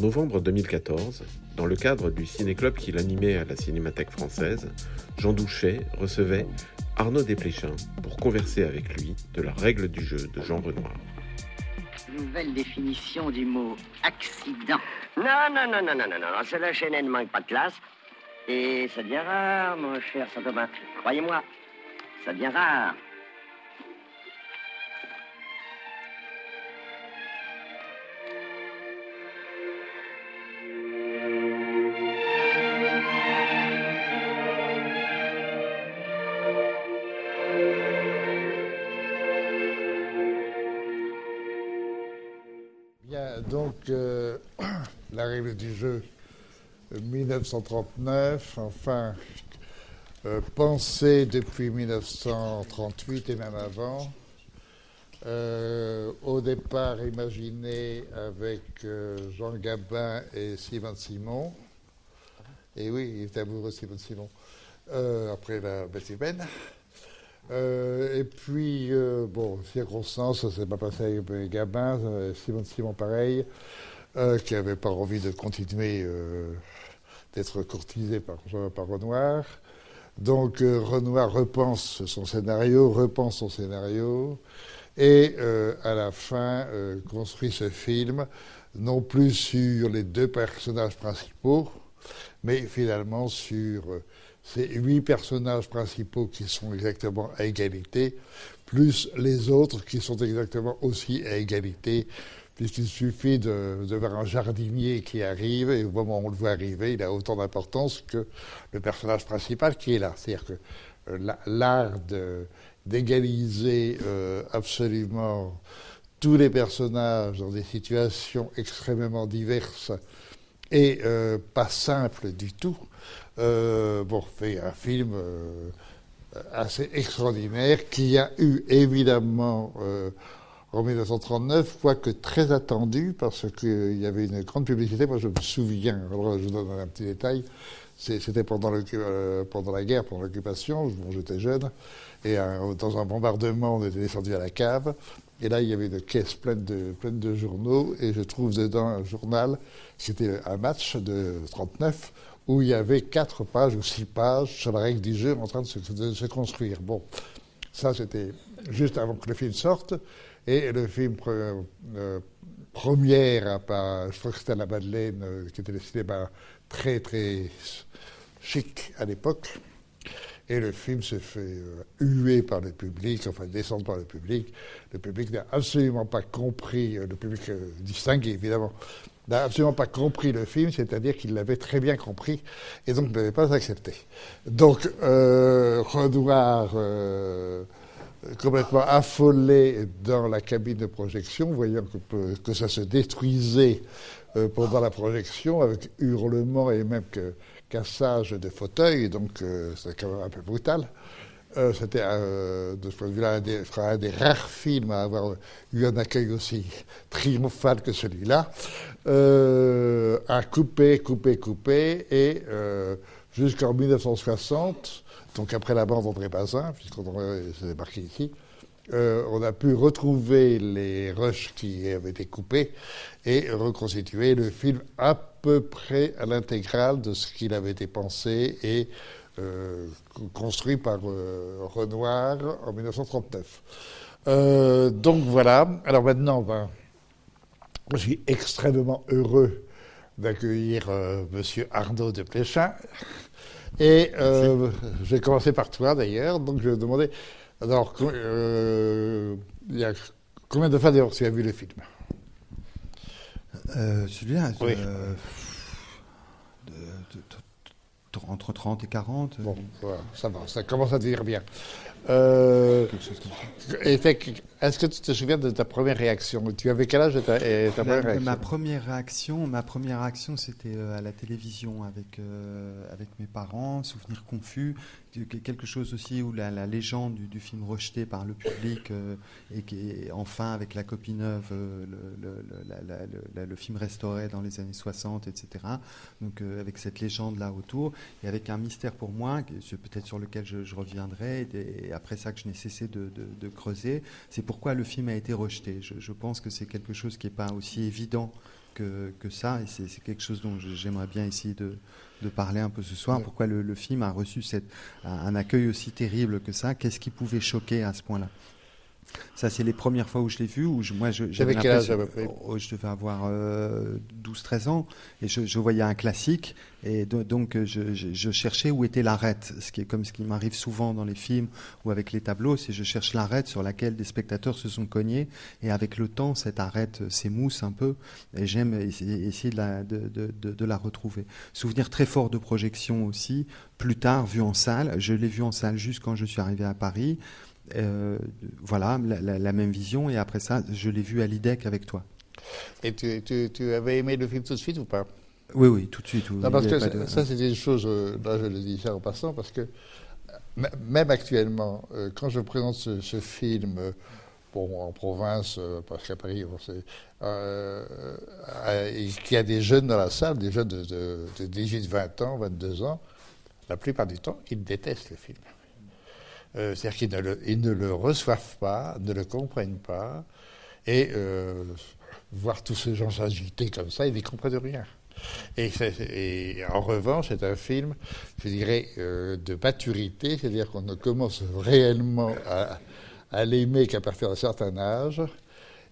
Novembre 2014, dans le cadre du ciné-club qu'il animait à la Cinémathèque française, Jean Douchet recevait Arnaud Desplechin pour converser avec lui de la règle du jeu de Jean Renoir. Nouvelle définition du mot accident. Non, non, non, non, non, non, non, celle-là chez ne manque pas de classe. Et ça devient rare, mon cher Saint-Thomas. Croyez-moi, ça devient rare. la règle du jeu euh, 1939, enfin euh, pensée depuis 1938 et même avant. Euh, au départ imaginé avec euh, Jean Gabin et Simon Simon. Et oui, amoureux de Simon Simon. Après la Bethibène. Euh, et puis, euh, bon, circonstance, ça s'est pas passé avec Gabin, Simon Simon pareil, euh, qui n'avait pas envie de continuer euh, d'être courtisé par, par Renoir. Donc Renoir repense son scénario, repense son scénario, et à la fin construit ce film, non plus sur les deux personnages principaux, mais finalement sur euh, ces huit personnages principaux qui sont exactement à égalité, plus les autres qui sont exactement aussi à égalité, puisqu'il suffit de, voir un jardinier qui arrive, et au moment où on le voit arriver, il a autant d'importance que le personnage principal qui est là. C'est-à-dire que euh, la- l'art d'égaliser euh, absolument tous les personnages dans des situations extrêmement diverses et euh, pas simples du tout, euh, bon, fait un film euh, assez extraordinaire qui a eu évidemment euh, en 1939, quoique très attendu parce qu'il y avait une grande publicité. Moi, je me souviens, je vous donne un petit détail. C'était pendant, euh, pendant la guerre, pendant l'occupation, j'étais jeune, et dans un bombardement, on était descendu à la cave, et là, il y avait une caisse pleine de, de journaux, et je trouve dedans un journal, c'était un match de 39, où il y avait quatre pages ou six pages sur la règle du jeu en train de se, construire. Bon, ça, c'était juste avant que le film sorte. Et le film pre- euh, première, à je crois que c'était la Madeleine, euh, qui était le cinéma très, très chic à l'époque. Et le film se fait euh, huer par le public, enfin descendre par le public. Le public n'a absolument pas compris, euh, le public euh, distingué évidemment, n'a absolument pas compris le film, c'est-à-dire qu'il l'avait très bien compris et donc ne l'avait pas accepté. Donc, euh, Renoir, euh, complètement affolé dans la cabine de projection, voyant que, ça se détruisait euh, pendant la projection, avec hurlements et même cassage de fauteuils, donc euh, c'était quand même un peu brutal. Euh, c'était euh, de ce point de vue-là un des, un rares films à avoir eu un accueil aussi triomphal que celui-là. Euh, à couper, couper, couper, et euh, jusqu'en 1960, donc après la bande André Bazin, puisqu'on s'est débarqué ici, on a pu retrouver les rushs qui avaient été coupés et reconstituer le film à peu près à l'intégrale de ce qu'il avait été pensé et construit par euh, Renoir en 1939. Euh, donc voilà. Alors maintenant, ben, je suis extrêmement heureux d'accueillir euh, Monsieur Arnaud de Pléchin. Et euh, je vais commencer par toi d'ailleurs. Donc je vais demander, alors, euh, il y a combien de fois d'ailleurs tu as vu le film? Euh, Celui-là Oui. euh, de- de- de- entre 30 et 40. Bon, voilà, ça va, ça commence à devenir bien. Euh, et Est-ce que tu te souviens de ta première réaction? Tu avais quel âge et ta, et première réaction? ma première réaction, ma première réaction, c'était euh, à la télévision avec euh, avec mes parents, souvenir confus, que- que- quelque chose aussi où la, la légende du, du film rejeté par le public euh, et qui est enfin avec la copie neuve, euh, le, le- le- la- la- le- la- le film restauré dans les années 60, etc. Donc euh, avec cette légende là autour et avec un mystère pour moi, peut-être sur lequel je, je reviendrai, et, et après ça que je n'ai cessé de, de- de creuser, c'est pourquoi le film a été rejeté. Je, je pense que c'est quelque chose qui n'est pas aussi évident que, que ça, et c'est c'est quelque chose dont j'aimerais bien essayer de, de parler un peu ce soir. Ouais. Pourquoi le, le film a reçu cette, un accueil aussi terrible que ça? Qu'est-ce qui pouvait choquer à ce point-là? Ça, c'est les premières fois où je l'ai vu, où je, moi, je, j'avais quel âge, l'impression- à peu près? Oh, je devais avoir euh, 12-13 ans, et je, je voyais un classique, et do- donc euh, je, je- je cherchais où était l'arête, ce qui est comme ce qui m'arrive souvent dans les films ou avec les tableaux, c'est je cherche l'arête sur laquelle des spectateurs se sont cognés, et avec le temps, cette arête euh, s'émousse un peu, et j'aime essayer, essayer de, la, de- de la retrouver. Souvenir très fort de projection aussi, plus tard, vu en salle, je l'ai vu en salle juste quand je suis arrivé à Paris, euh, voilà, la, la- la même vision, et après ça, je l'ai vu à l'IDEC avec toi. Et tu, tu- tu avais aimé le film tout de suite ou pas? Oui, oui, tout de suite. oui, Non, parce que de- ça, c'était une chose, euh, là je le dis ça en passant, parce que même actuellement, euh, quand je présente ce, ce film, bon, en province, parce qu'à Paris, euh, qu'il y a des jeunes dans la salle, des jeunes de, de, de 18, 20 ans, 22 ans, la plupart du temps, ils détestent le film. Euh, C'est-à-dire qu'ils ne, le- ils ne le reçoivent pas, ne le comprennent pas, et euh, voir tous ces gens s'agiter comme ça, ils n'y comprennent rien. Et, en revanche, c'est un film, je dirais, euh, de maturité, c'est-à-dire qu'on ne commence réellement à, à l'aimer qu'à partir d'un certain âge.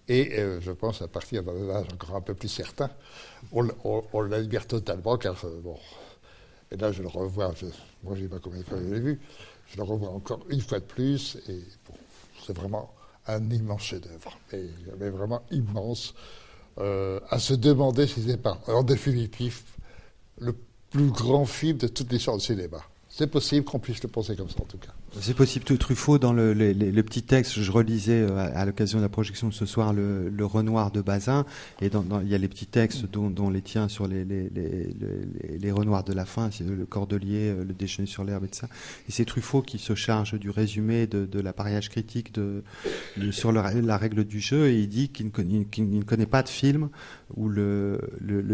Et je pense à partir d'un âge encore un peu plus certain, on, on, l'admire totalement, car bon. Et là, je le revois, moi je ne sais pas combien de fois je l'ai vu, je le revois encore une fois de plus, et bon, c'est vraiment un immense chef-d'œuvre, mais, mais vraiment immense, euh, à se demander si c'est pas, en définitive, le plus grand film de toute l'histoire du cinéma. C'est possible qu'on puisse le penser comme ça, en tout cas. C'est possible. Tout Truffaut, dans le, le- le- le petit texte, je relisais euh, à, à l'occasion de la projection de ce soir le, Renoir de Bazin, et dans, dans- il y a les petits textes dont, dont les tiens sur les, les, les, les- les Renoirs de la fin, le Cordelier, euh, le déjeuner sur l'herbe et tout ça. Et c'est Truffaut qui se charge du résumé de, de l'appareillage critique de, de- sur la règle du jeu, et il dit qu'il ne, connaît- qu'il ne connaît pas de film où le,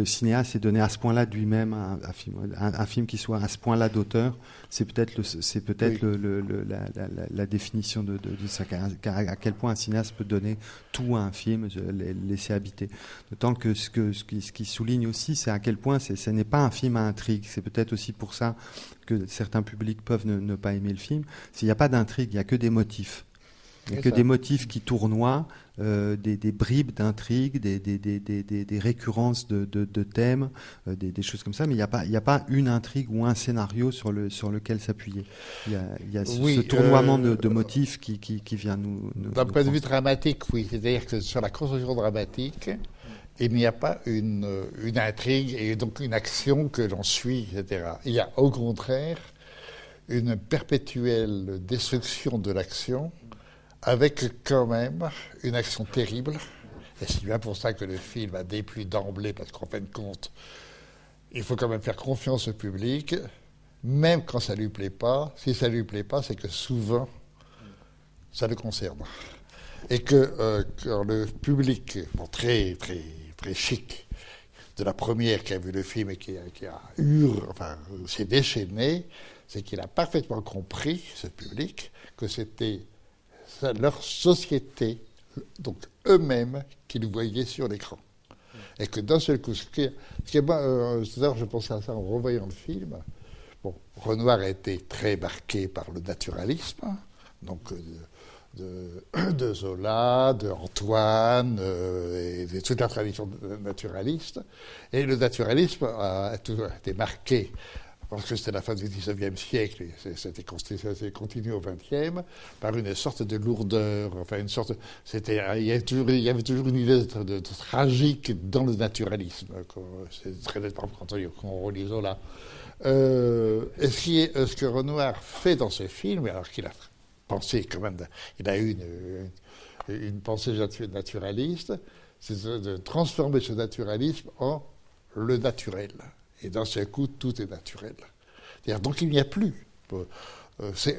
cinéaste s'est donné à ce point-là de lui-même un, film, un, un film qui soit à ce point-là d'auteur. C'est peut-être le, c'est peut-être Oui. le, la, définition de, de, de ça, à quel point un cinéaste peut donner tout à un film, le laisser habiter. D'autant que ce, que ce, qui, souligne aussi, c'est à quel point ce n'est pas un film à intrigue. C'est peut-être aussi pour ça que certains publics peuvent ne, ne pas aimer le film. S'il n'y a pas d'intrigue, il n'y a que des motifs. Il n'y a que ça. des motifs qui tournoient, euh, des, des bribes d'intrigue, des, récurrences de, de, de thèmes, euh, des, choses comme ça, mais il n'y a, pas- il n'y a pas une intrigue ou un scénario sur, le, sur lequel s'appuyer. Il y a, il y a ce, Oui, ce tournoiement euh, de, de motifs qui, qui, qui vient nous. D'un point de vue dramatique, oui. C'est-à-dire que sur la construction dramatique, il n'y a pas une, une intrigue et donc une action que l'on suit, etc. Il y a au contraire une perpétuelle destruction de l'action avec quand même une action terrible. Et c'est bien pour ça que le film a déplu d'emblée, parce qu'en fin de compte, il faut quand même faire confiance au public, même quand ça lui plaît pas. Si ça lui plaît pas, c'est que souvent, ça le concerne. Et que euh, quand le public, très, très, très chic, de la première qui a vu le film et qui a, enfin, s'est déchaîné, c'est qu'il a parfaitement compris, ce public, que c'était leur société, donc eux-mêmes, qu'ils voyaient sur l'écran. Et que d'un seul coup, ce qui ce est moi, euh, je pensais à ça en revoyant le film. Bon, Renoir a été très marqué par le naturalisme, hein, donc euh, de, de Zola, de Antoine, euh, et de toute la tradition naturaliste. Et le naturalisme a toujours été marqué parce que c'était la fin du XIXe siècle, et c'était continué au XXe, par une sorte de lourdeur, enfin une sorte, c'était, il y avait toujours, une idée de, tragique dans le naturalisme. C'est très quand on relit Zola. Euh, ce, ce que Renoir fait dans ce film, alors qu'il a pensé quand même, il a eu une, une, une pensée natu- naturaliste, c'est de transformer ce naturalisme en le naturel. Et d'un seul coup, tout est naturel. Donc il n'y a plus. euh,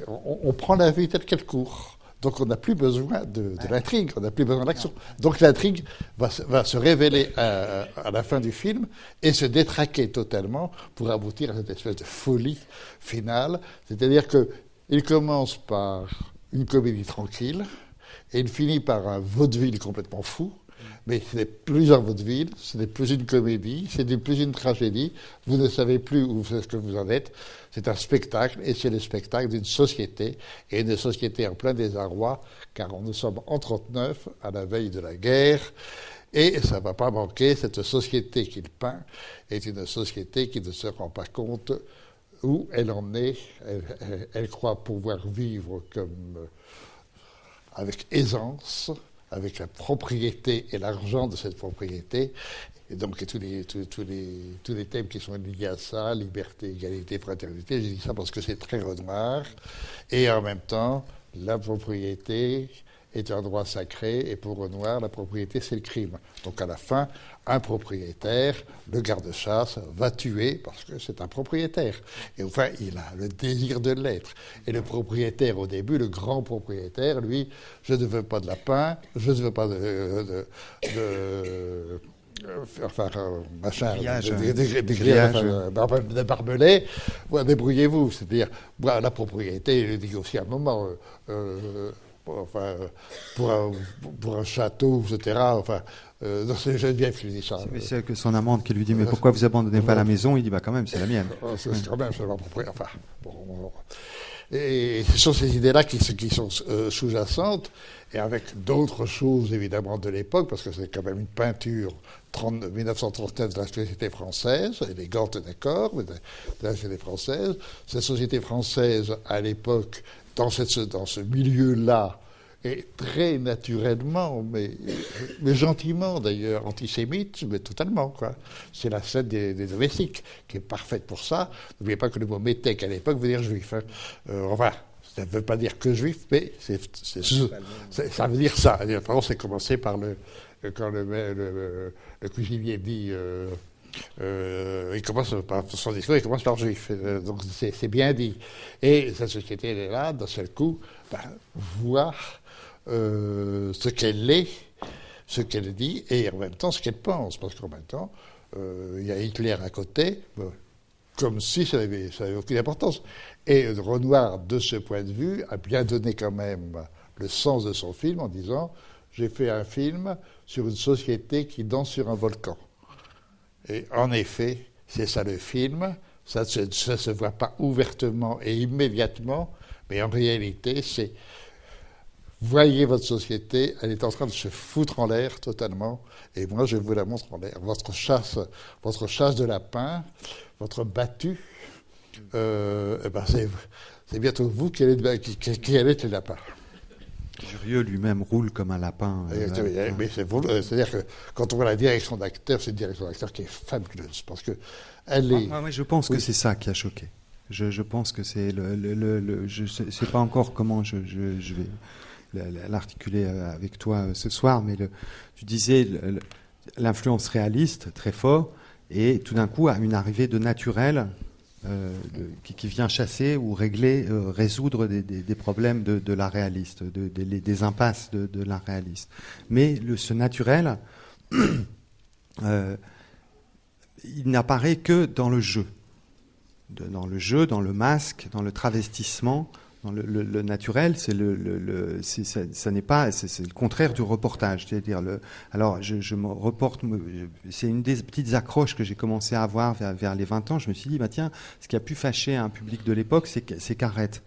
on, on prend la vie telle qu'elle court. Donc on n'a plus besoin de, de l'intrigue, on n'a plus besoin d'action. Donc l'intrigue va, se- va se révéler à, à la fin du film et se détraquer totalement pour aboutir à cette espèce de folie finale. C'est-à-dire que il commence par une comédie tranquille et il finit par un vaudeville complètement fou. Mais ce n'est plus un vaudeville, ce n'est plus une comédie, ce n'est plus une tragédie. Vous ne savez plus où est-ce que vous en êtes. C'est un spectacle, et c'est le spectacle d'une société, et une société en plein désarroi, car nous sommes en 39, à la veille de la guerre, et ça ne va pas manquer, cette société qu'il peint est une société qui ne se rend pas compte où elle en est. Elle, elle- elle croit pouvoir vivre comme euh, avec aisance, avec la propriété et l'argent de cette propriété. Et donc, tous, les, tous, les, tous les thèmes qui sont liés à ça, liberté, égalité, fraternité, j'ai dit ça parce que c'est très Renoir. Et en même temps, la propriété est un droit sacré, et pour Renoir, la propriété, c'est le crime. Donc, à la fin, un propriétaire, le garde-chasse, va tuer parce que c'est un propriétaire. Et enfin, il a le désir de l'être. Et le propriétaire, au début, le grand propriétaire, lui, je ne veux pas de lapin, je ne veux pas de. de- de- euh, enfin, euh, machin, Grillage, de- de- hein. de- de- de- Grillage. enfin, euh, barbe- de barbelés, débrouillez-vous. C'est-à-dire, la propriété, je dis aussi à un moment, euh, enfin, pour un, pour un château, etc. Enfin, euh, c'est dit ça. Mais c'est que son amante qui lui dit Mais pourquoi vous abandonnez pas la maison? Il dit Bah, quand même, c'est la mienne. Oh, c'est quand même seulement propriétaire. Enfin, bon, bon. Et ce sont ces idées-là qui, qui sont euh, sous-jacentes, et avec d'autres choses évidemment de l'époque, parce que c'est quand même une peinture 30, 1939 de la société française, élégante d'accord, mais de, de la société française. Cette société française, à l'époque, dans, ce milieu-là, est très naturellement, mais, gentiment d'ailleurs, antisémite, mais totalement. C'est la scène des, domestiques qui est parfaite pour ça. N'oubliez pas que le mot métèque à l'époque veut dire juif. hein. Euh, enfin, ça ne veut pas dire que juif, mais ça veut dire ça. Et c'est commencé par le, quand le, cuisinier dit. euh, il commence par son discours, il commence par juif. Euh, donc c'est bien dit. Et cette société, elle est là, d'un seul coup, ben, voir euh, ce qu'elle est, ce qu'elle dit, et en même temps ce qu'elle pense. Parce qu'en même temps, euh, il y a Hitler à côté, comme si ça n'avait aucune importance. Et Renoir, de ce point de vue, a bien donné quand même le sens de son film en disant j'ai fait un film sur une société qui danse sur un volcan. Et en effet, c'est ça le film. Ça ne se, voit pas ouvertement et immédiatement, mais en réalité, c'est voyez votre société, elle est en train de se foutre en l'air totalement, et moi je vous la montre en l'air. Votre chasse, votre chasse de lapin, votre battu, euh, eh ben c'est, bientôt vous qui allez, qui- qui allez être les lapins. Jurieux lui-même roule comme un lapin. Euh, euh, mais euh, c'est-à-dire que quand on voit la direction d'acteur, c'est une direction d'acteur qui est fabuleuse, parce que elle est. Ah, ouais, je pense Oui. que c'est ça qui a choqué. Je, je pense que c'est le, le, le- le- je sais, sais pas encore comment je, je, je vais la- l'articuler avec toi ce soir, mais tu disais l'influence réaliste très fort et tout d'un coup une arrivée de naturel euh, qui, vient chasser ou régler, euh, résoudre des, problèmes de, de la réaliste, des impasses de, de la réaliste. Mais ce naturel, euh, il n'apparaît que dans le jeu. Dans le jeu, dans le masque, dans le travestissement, le, naturel, c'est le, le- n'est pas, c'est le contraire du reportage. C'est-à-dire alors je, me reporte, c'est une des petites accroches que j'ai commencé à avoir vers, les 20 ans. Je me suis dit, bah tiens, ce qui a pu fâcher un public de l'époque, c'est que- c'est qu'arrête.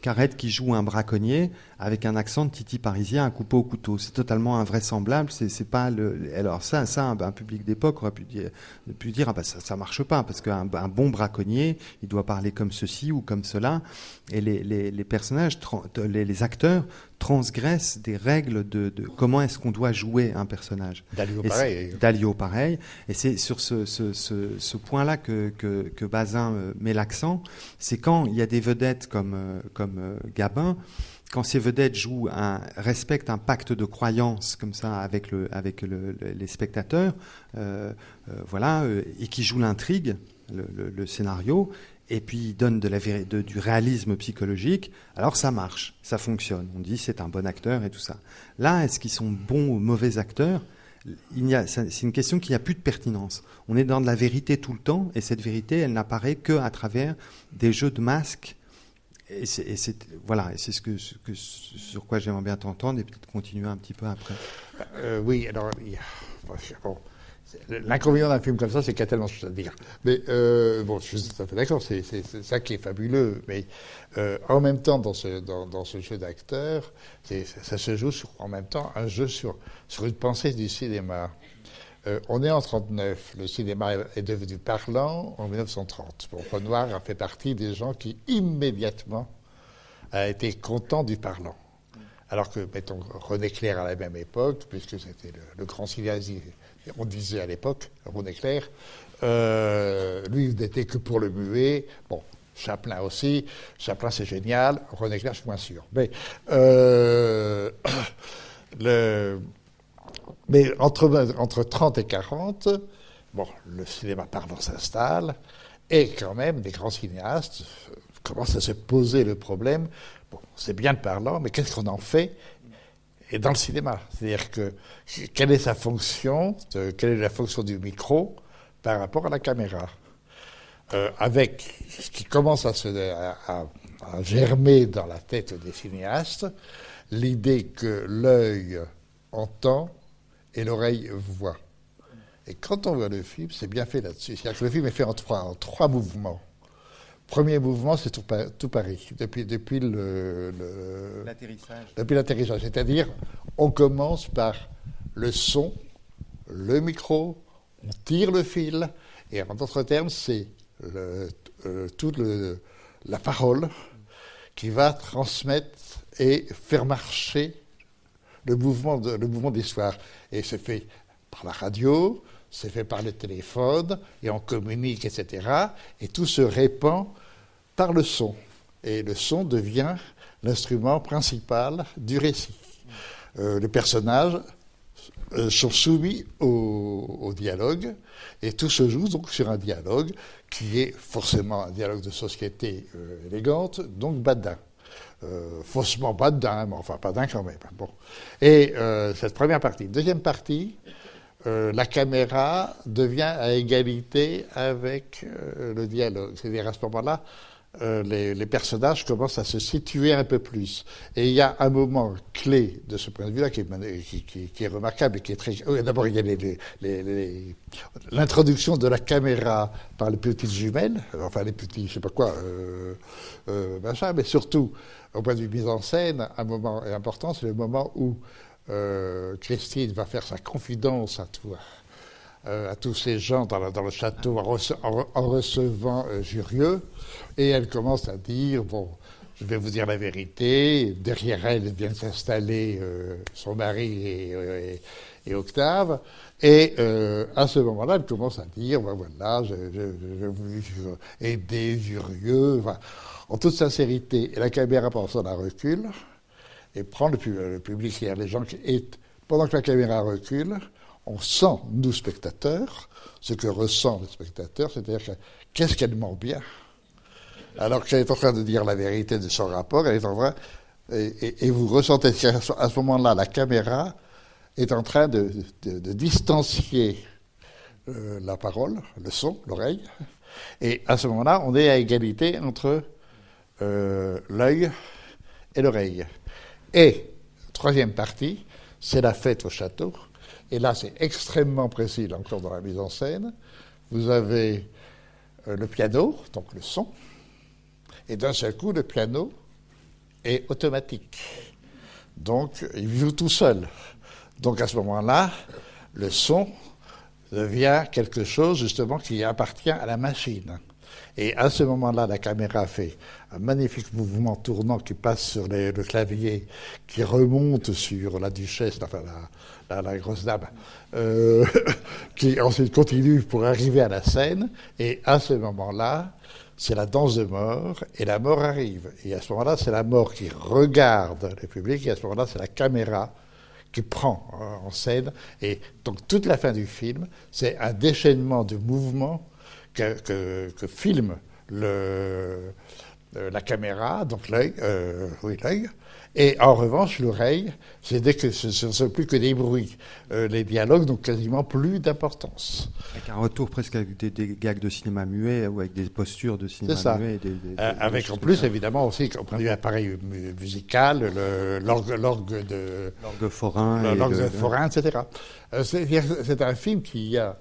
qu'Arrête qui joue un braconnier avec un accent de titi parisien, un couteau au couteau. C'est totalement invraisemblable. C'est, c'est pas le. Alors ça, ça, un, public d'époque aurait pu dire, pu dire ah bah ça, ça marche pas parce qu'un un bon braconnier, il doit parler comme ceci ou comme cela. Et les, les, les personnages, les, les acteurs transgressent des règles de, de comment est-ce qu'on doit jouer un personnage. Dalio, Et pareil. Dalio, pareil. Et c'est sur ce, ce, ce, ce point-là que, que, que Bazin euh, met l'accent. C'est quand il y a des vedettes comme, euh, comme euh, Gabin, quand ces vedettes jouent un, respectent un pacte de croyance comme ça avec, le, avec le, le- les spectateurs, euh, euh, voilà, et qui jouent l'intrigue, le, le- le scénario, et puis véri- de- du réalisme psychologique, alors ça marche, ça fonctionne. On dit c'est un bon acteur et tout ça. Là, est-ce qu'ils sont bons ou mauvais acteurs? Il c'est une question qui n'a plus de pertinence. On est dans de la vérité tout le temps, et cette vérité, elle n'apparaît que à travers des jeux de masques. Et c'est, voilà, c'est ce sur quoi j'aimerais bien t'entendre, et peut-être continuer un petit peu après. Euh, oui, alors, il l'inconvénient d'un film comme ça, c'est qu'il y a tellement de choses à dire. Mais euh, bon, je suis tout à fait d'accord, c'est, ça qui est fabuleux. Mais euh, en même temps, dans ce, jeu d'acteur, ça se joue en même temps un jeu sur, une pensée du cinéma. Euh, on est en 39, le cinéma est devenu parlant en 1930. Bon, Renoir a fait partie des gens qui immédiatement a été content du parlant. Alors que, mettons, René Clair à la même époque, puisque c'était le, le grand cinéaste, on disait à l'époque, René Clair, euh, lui, il n'était que pour le muet. Bon, Chaplin aussi. Chaplin, c'est génial. René Clair, je suis moins sûr. Mais, euh, entre, entre 30 et 40, bon, le cinéma parlant s'installe, et quand même, des grands cinéastes commencent à se poser le problème. Bon, c'est bien parlant, mais qu'est-ce qu'on en fait? Et dans le cinéma, c'est-à-dire que quelle est sa fonction, de- quelle est la fonction du micro par rapport à la caméra? Euh, Avec ce qui commence à, se, germer dans la tête des cinéastes, l'idée que l'œil entend et l'oreille voit. Et quand on voit le film, c'est bien fait là-dessus. C'est-à-dire que le film est fait en trois mouvements. Premier mouvement, c'est tout, Pa- tout Paris, depuis, depuis le- le, L'atterrissage. depuis l'atterrissage. C'est-à-dire, on commence par le son, le micro, on tire le fil, et en d'autres termes, c'est le, euh, toute le- la parole qui va transmettre et faire marcher le mouvement de, le mouvement d'histoire. Et c'est fait par la radio, c'est fait par le téléphone, et on communique, etc. Et tout se répand par le son. Et le son devient l'instrument principal du récit. Euh, les personnages euh, sont soumis au, dialogue, et tout se joue donc sur un dialogue qui est forcément un dialogue de société euh, élégante, donc badin. Faussement badin, mais enfin badin quand même. Bon. Et cette première partie. Deuxième partie, euh, la caméra devient à égalité avec euh, le dialogue. C'est-à-dire à ce moment-là, euh, les, personnages commencent à se situer un peu plus. Et il y a un moment clé de ce point de vue-là qui, est- remarquable et qui est très. D'abord, il y a l'introduction de la caméra par les petites jumelles, enfin les petits, je sais pas quoi, euh, euh, machin, mais surtout, au point de vue mise en scène, un moment important, c'est le moment où euh, Christine va faire sa confidence à euh, à tous ces gens dans, le château en, rece- en re- en recevant euh, Jurieux, et elle commence à dire bon, je vais vous dire la vérité. Derrière elle vient s'installer euh, son mari et, Octave, et à ce moment-là, elle commence à dire ben voilà, je, je, je, voulais aider Jurieux, en toute sincérité. La caméra pendant ça la recule et prend le, pub- le public, c'est-à-dire les gens qui. Et pendant que la caméra recule, on sent, nous spectateurs, ce que ressent le spectateur, c'est-à-dire que qu'est-ce qu'elle ment bien? Alors qu'elle est en train de dire la vérité de son rapport, elle est en train. Et, vous ressentez qu'à ce moment-là, la caméra est en train de distancier euh, la parole, le son, l'oreille. Et à ce moment-là, on est à égalité entre euh, l'œil et l'oreille. Et, troisième partie, c'est la fête au château. Et là, c'est extrêmement précis, encore dans la mise en scène. Vous avez euh, le piano, donc le son, et d'un seul coup, le piano est automatique. Donc, il joue tout seul. Donc, à ce moment-là, le son devient quelque chose, justement, qui appartient à la machine. Et à ce moment-là, la caméra fait un magnifique mouvement tournant qui passe sur le clavier, qui remonte sur la duchesse, enfin la, la- la grosse dame, euh, qui ensuite continue pour arriver à la scène. Et à ce moment-là, c'est la danse de mort, et la mort arrive. Et à ce moment-là, c'est la mort qui regarde le public, et à ce moment-là, c'est la caméra qui prend euh, en scène. Et donc toute la fin du film, c'est un déchaînement de mouvements que, que- que filme le, euh, la caméra, donc l'œil, euh, oui l'œil. Et en revanche, l'oreille, c'est dès que ce ne sont plus que des bruits. Euh, les dialogues n'ont quasiment plus d'importance. Avec un retour presque avec des, des gags de cinéma muet ou avec des postures de cinéma C'est ça. muet. des- des- Euh, avec en plus, évidemment, aussi, au point de vue appareil mu- musical, l'orgue de, L'orgue forain. l'orgue forain, etc. C'est un film qui a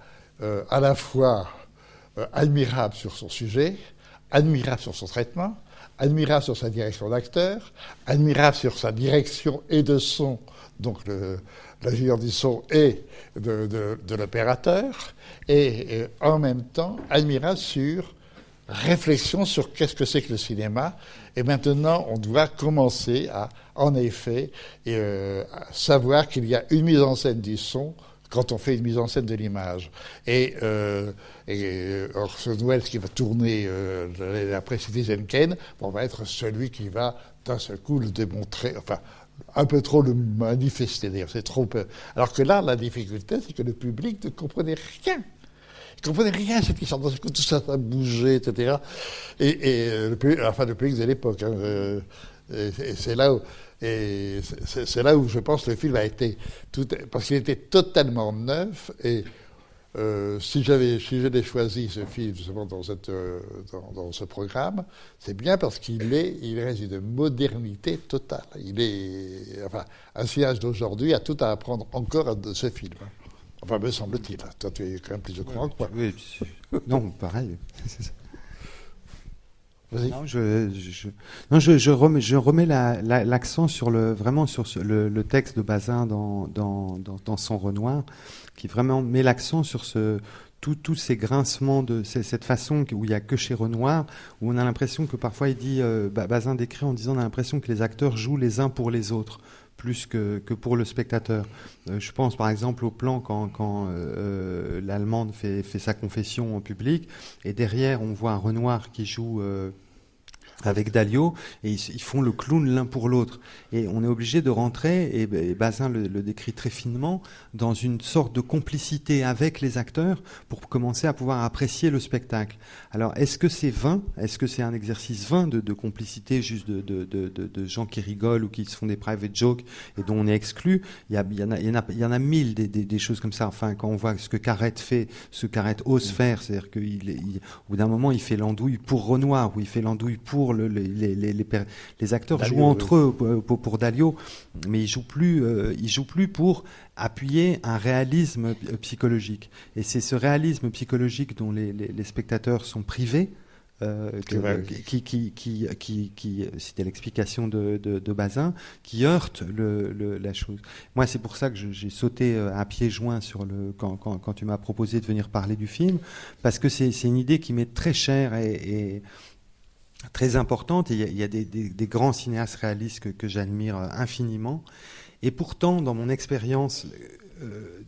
à la fois admirable sur son sujet, admirable sur son traitement, admirable sur sa direction d'acteur, admirable sur sa direction et de son, donc l'ingénieur du son et de, de- l'opérateur, et, euh, en même temps admirable sur réflexion sur qu'est-ce que c'est que le cinéma. Et maintenant, on doit commencer à, en effet, euh, à savoir qu'il y a une mise en scène du son quand on fait une mise en scène de l'image. Et, euh, et euh, Orson Welles qui va tourner euh, après Citizen Kane, on va être celui qui va d'un seul coup le démontrer, enfin un peu trop le manifester. D'ailleurs, c'est trop peu. Alors que là, la difficulté, c'est que le public ne comprenait rien. Il comprenait rien à cette histoire. Seul coup, tout ça, ça bougeait, etc. Et, euh, le public, enfin, le public de l'époque. hein, euh, et c'est là où, et c'est- là où je pense que le film a été tout, parce qu'il était totalement neuf et euh, si j'avais, si choisi ce film justement dans, cette, euh, dans, dans ce programme, c'est bien parce qu'il est, il reste une modernité totale. Il est, enfin, un cinéaste d'aujourd'hui a tout à apprendre encore de ce film. Enfin, me semble-t-il. Toi, tu es quand même plus au courant que moi. Oui, non, pareil. Non, je, remets, l'accent sur le, vraiment sur le, texte de Bazin dans, son Renoir, qui vraiment met l'accent sur tous ces grincements de cette façon où il y a que chez Renoir, où on a l'impression que parfois il dit, euh, Ba- Bazin décrit en disant, on a l'impression que les acteurs jouent les uns pour les autres plus que, que pour le spectateur. Euh, je pense par exemple au plan quand, quand euh, l'Allemande fait, fait sa confession en public, et derrière on voit Renoir qui joue euh, avec Dalio, et ils, ils font le clown l'un pour l'autre. Et on est obligé de rentrer, et, et Bazin le, le décrit très finement, dans une sorte de complicité avec les acteurs pour commencer à pouvoir apprécier le spectacle. Alors, est-ce que c'est vain? Est-ce que c'est un exercice vain de, de complicité, juste de, de, de, gens qui rigolent ou qui se font des private jokes et dont on est exclu? Il y, a, il, y en a, il, y en a, il y en a mille des, des, des choses comme ça. Enfin, quand on voit ce que Carrette fait, ce que Carrette ose faire, c'est-à-dire qu'il il, au bout d'un moment, il fait l'andouille pour Renoir ou il fait l'andouille pour le, les, les, les, les, per- les acteurs Dalio, jouent entre oui. eux pour, Dalio, mais ils jouent plus, euh, ils jouent plus pour appuyer un réalisme euh, psychologique. Et c'est ce réalisme psychologique dont les, spectateurs sont privés. euh, que- qui, qui, qui, qui, qui- c'était l'explication de, de, de Bazin, qui heurte le, le- la chose. Moi, c'est pour ça que j'ai sauté euh, à pieds joints sur le, quand, quand, quand tu m'as proposé de venir parler du film, parce que c'est c'est une idée qui m'est très chère et, et très importante. Il y a, des, grands cinéastes réalistes que, j'admire euh, infiniment. Et pourtant, dans mon expérience euh,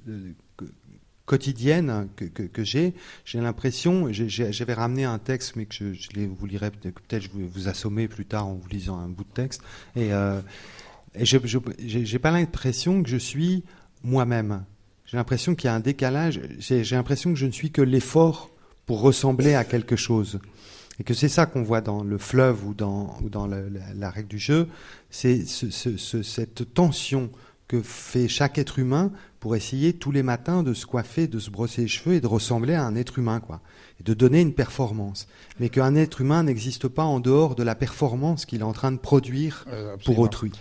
quotidienne que, j'ai, j'ai l'impression, j'avais ramené un texte, mais que je, je vous lirez peut-être, je vais vous assommer plus tard en vous lisant un bout de texte. Et, euh, je j'ai pas l'impression que je suis moi-même. J'ai l'impression qu'il y a un décalage. J'ai l'impression que je ne suis que l'effort pour ressembler à quelque chose. Et que c'est ça qu'on voit dans le fleuve ou dans, ou dans le- la, la règle du jeu, c'est ce- ce- ce- cette tension que fait chaque être humain pour essayer tous les matins de se coiffer, de se brosser les cheveux et de ressembler à un être humain, quoi, et de donner une performance. Mais qu'un être humain n'existe pas en dehors de la performance qu'il est en train de produire Euh, pour autrui.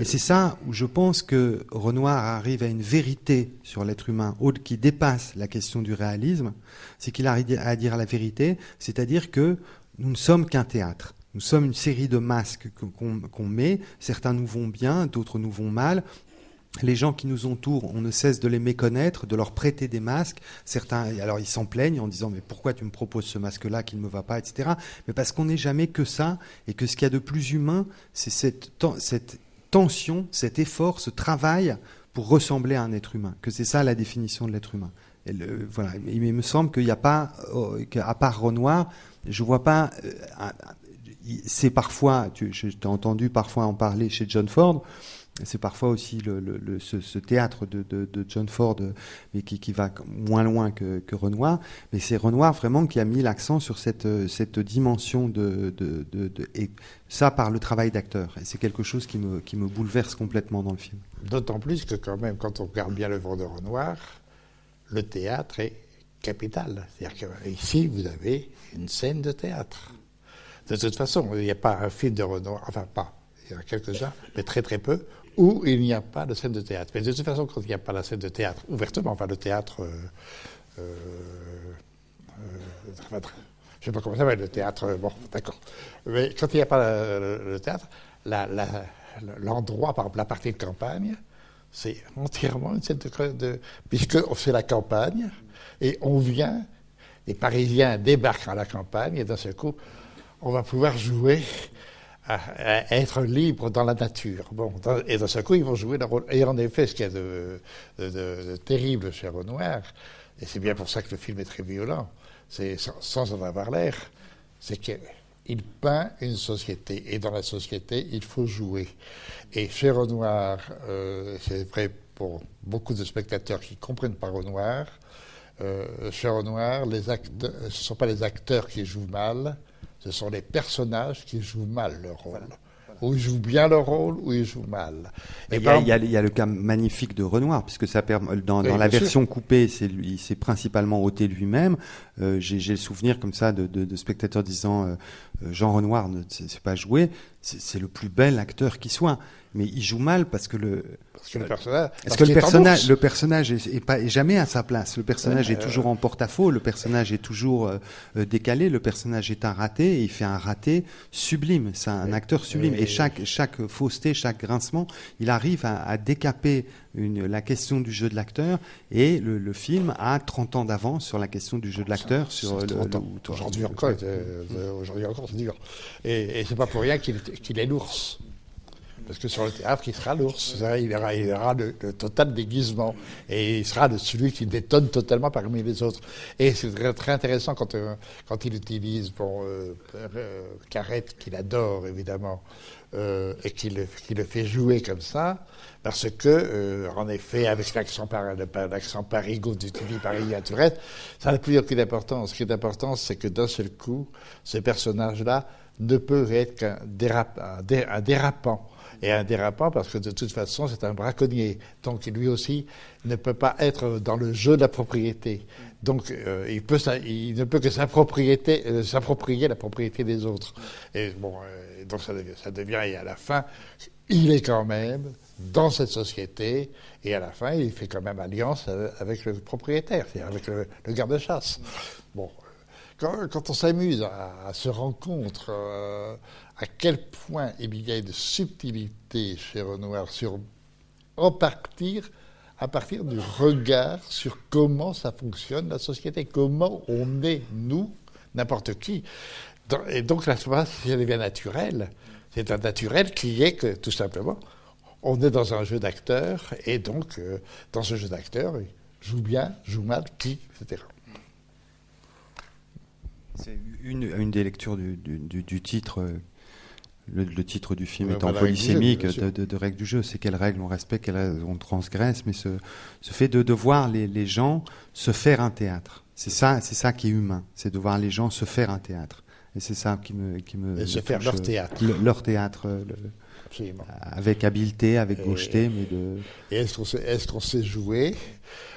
Et c'est ça où je pense que Renoir arrive à une vérité sur l'être humain au- qui dépasse la question du réalisme. C'est qu'il arrive à dire la vérité, c'est-à-dire que nous ne sommes qu'un théâtre. Nous sommes une série de masques que- qu'on met. Certains nous vont bien, d'autres nous vont mal. Les gens qui nous entourent, on ne cesse de les méconnaître, de leur prêter des masques. Certains, alors ils s'en plaignent en disant mais pourquoi tu me proposes ce masque-là qui ne me va pas, etc. Mais parce qu'on n'est jamais que ça et que ce qu'il y a de plus humain, c'est cette tension, cet effort, ce travail pour ressembler à un être humain. Que c'est ça la définition de l'être humain. Voilà. Il me semble qu'il n'y a pas, euh, qu'à part Renoir, je vois pas. euh, c'est parfois, tu, je t'ai entendu parfois en parler chez John Ford. C'est parfois aussi le, ce, théâtre de, de- John Ford, euh, qui, qui va moins loin que, Renoir. Mais c'est Renoir vraiment qui a mis l'accent sur cette, euh, cette dimension de, de- et ça par le travail d'acteur. Et c'est quelque chose qui me, qui me bouleverse complètement dans le film. D'autant plus que quand même, quand on regarde bien l'œuvre de Renoir, le théâtre est capital. C'est-à-dire qu'ici, vous avez une scène de théâtre. De toute façon, il n'y a pas un film de Renoir, enfin pas, il y en a quelques-uns, mais très très peu, où il n'y a pas de scène de théâtre. Mais de toute façon, quand il n'y a pas la scène de théâtre, ouvertement, enfin le théâtre... euh, euh, euh, je ne sais pas comment ça s'appelle, le théâtre, bon, d'accord. Mais quand il n'y a pas le, théâtre, l'endroit, par exemple, la partie de campagne, c'est entièrement une scène de, de puisque c'est la campagne et on vient, les Parisiens débarquent à la campagne et d'un seul coup, on va pouvoir jouer à, être libre dans la nature. Bon, dans- et d'un seul coup, ils vont jouer leur rôle. Et en effet, ce qu'il y a de, terrible chez Renoir, et c'est bien pour ça que le film est très violent, c'est sans, en avoir l'air, c'est qu'il peint une société. Et dans la société, il faut jouer. Et chez Renoir, euh, c'est vrai pour beaucoup de spectateurs qui comprennent pas Renoir, euh, chez Renoir, ce ne sont pas les acteurs qui jouent mal, ce sont les personnages qui jouent mal leur rôle. Ou ils jouent bien leur rôle, ou ils jouent mal. Il Et y, a, par- il y a- il y a le cas magnifique de Renoir, puisque ça permet, dans, Oui, dans la sûr. version coupée, c'est lui, il s'est principalement ôté lui-même. Euh, J'ai j'ai le souvenir comme ça de, de- de spectateurs disant euh, euh, Jean Renoir ne sait sait pas jouer, c'est c'est le plus bel acteur qui soit, mais il joue mal parce que le que le personnage, parce que le personnage, le personnage est, est pas est jamais à sa place. Le personnage Ouais, est euh, toujours en porte-à-faux. Le personnage est toujours euh, euh, décalé. Le personnage est un raté et il fait un raté sublime. C'est un acteur sublime. Et, et- chaque chaque fausseté, chaque grincement, il arrive à, à décaper une, la question du jeu de l'acteur. Et le, le film a 30 ans d'avance sur la question du jeu de l'acteur. Sur le- 30 ans. le- Aujourd'hui encore, aujourd'hui encore, c'est dur. Et, et c'est pas pour rien qu'il qu'il est l'ours. Parce que sur le théâtre, il sera l'ours. Il aura, le, total déguisement. Et il sera celui qui détonne totalement parmi les autres. Et c'est très, intéressant quand, euh, quand il utilise bon, euh, euh, Carrette, qu'il adore évidemment, et qu'il le, fait jouer comme ça, parce que, en effet, avec l'accent par, parigot d'utiliser Paris à Tourette, ça n'a plus aucune importance. Ce qui est important, c'est que d'un seul coup, ce personnage-là ne peut être qu'un dérap- un dé- un dérapant. Et un dérapant parce que de toute façon, c'est un braconnier. Donc lui aussi ne peut pas être dans le jeu de la propriété. Donc euh, il, ne peut que s'approprier euh, s'approprier la propriété des autres. Et bon, euh, donc ça devient, et à la fin, il est quand même dans cette société, et à la fin, il fait quand même alliance avec le propriétaire, c'est-à-dire avec le, le garde-chasse. Bon, quand, on s'amuse à, se rencontre, euh, à quel point il y a une subtilité chez Renoir sur en partir à partir du regard sur comment ça fonctionne la société, comment on est nous, n'importe qui. Et donc la elle devient naturelle, c'est un naturel qui est que tout simplement, on est dans un jeu d'acteurs et donc euh, dans ce jeu d'acteurs, joue bien, joue mal, qui, etc. C'est une, une des lectures du, du- du- du titre. euh, Le, le titre du film étant polysémique de, de- de règles du jeu, c'est quelles règles on respecte, quelles règles on transgresse, mais ce, ce fait de, de voir les, les gens se faire un théâtre, c'est ça, c'est ça qui est humain, c'est de voir les gens se faire un théâtre, et c'est ça qui me, qui me Et se me faire touche, leur théâtre. le- leur théâtre, euh, le- Absolument. avec habileté, avec Et- gaucheté, mais de Et est-ce qu'on sait, jouer?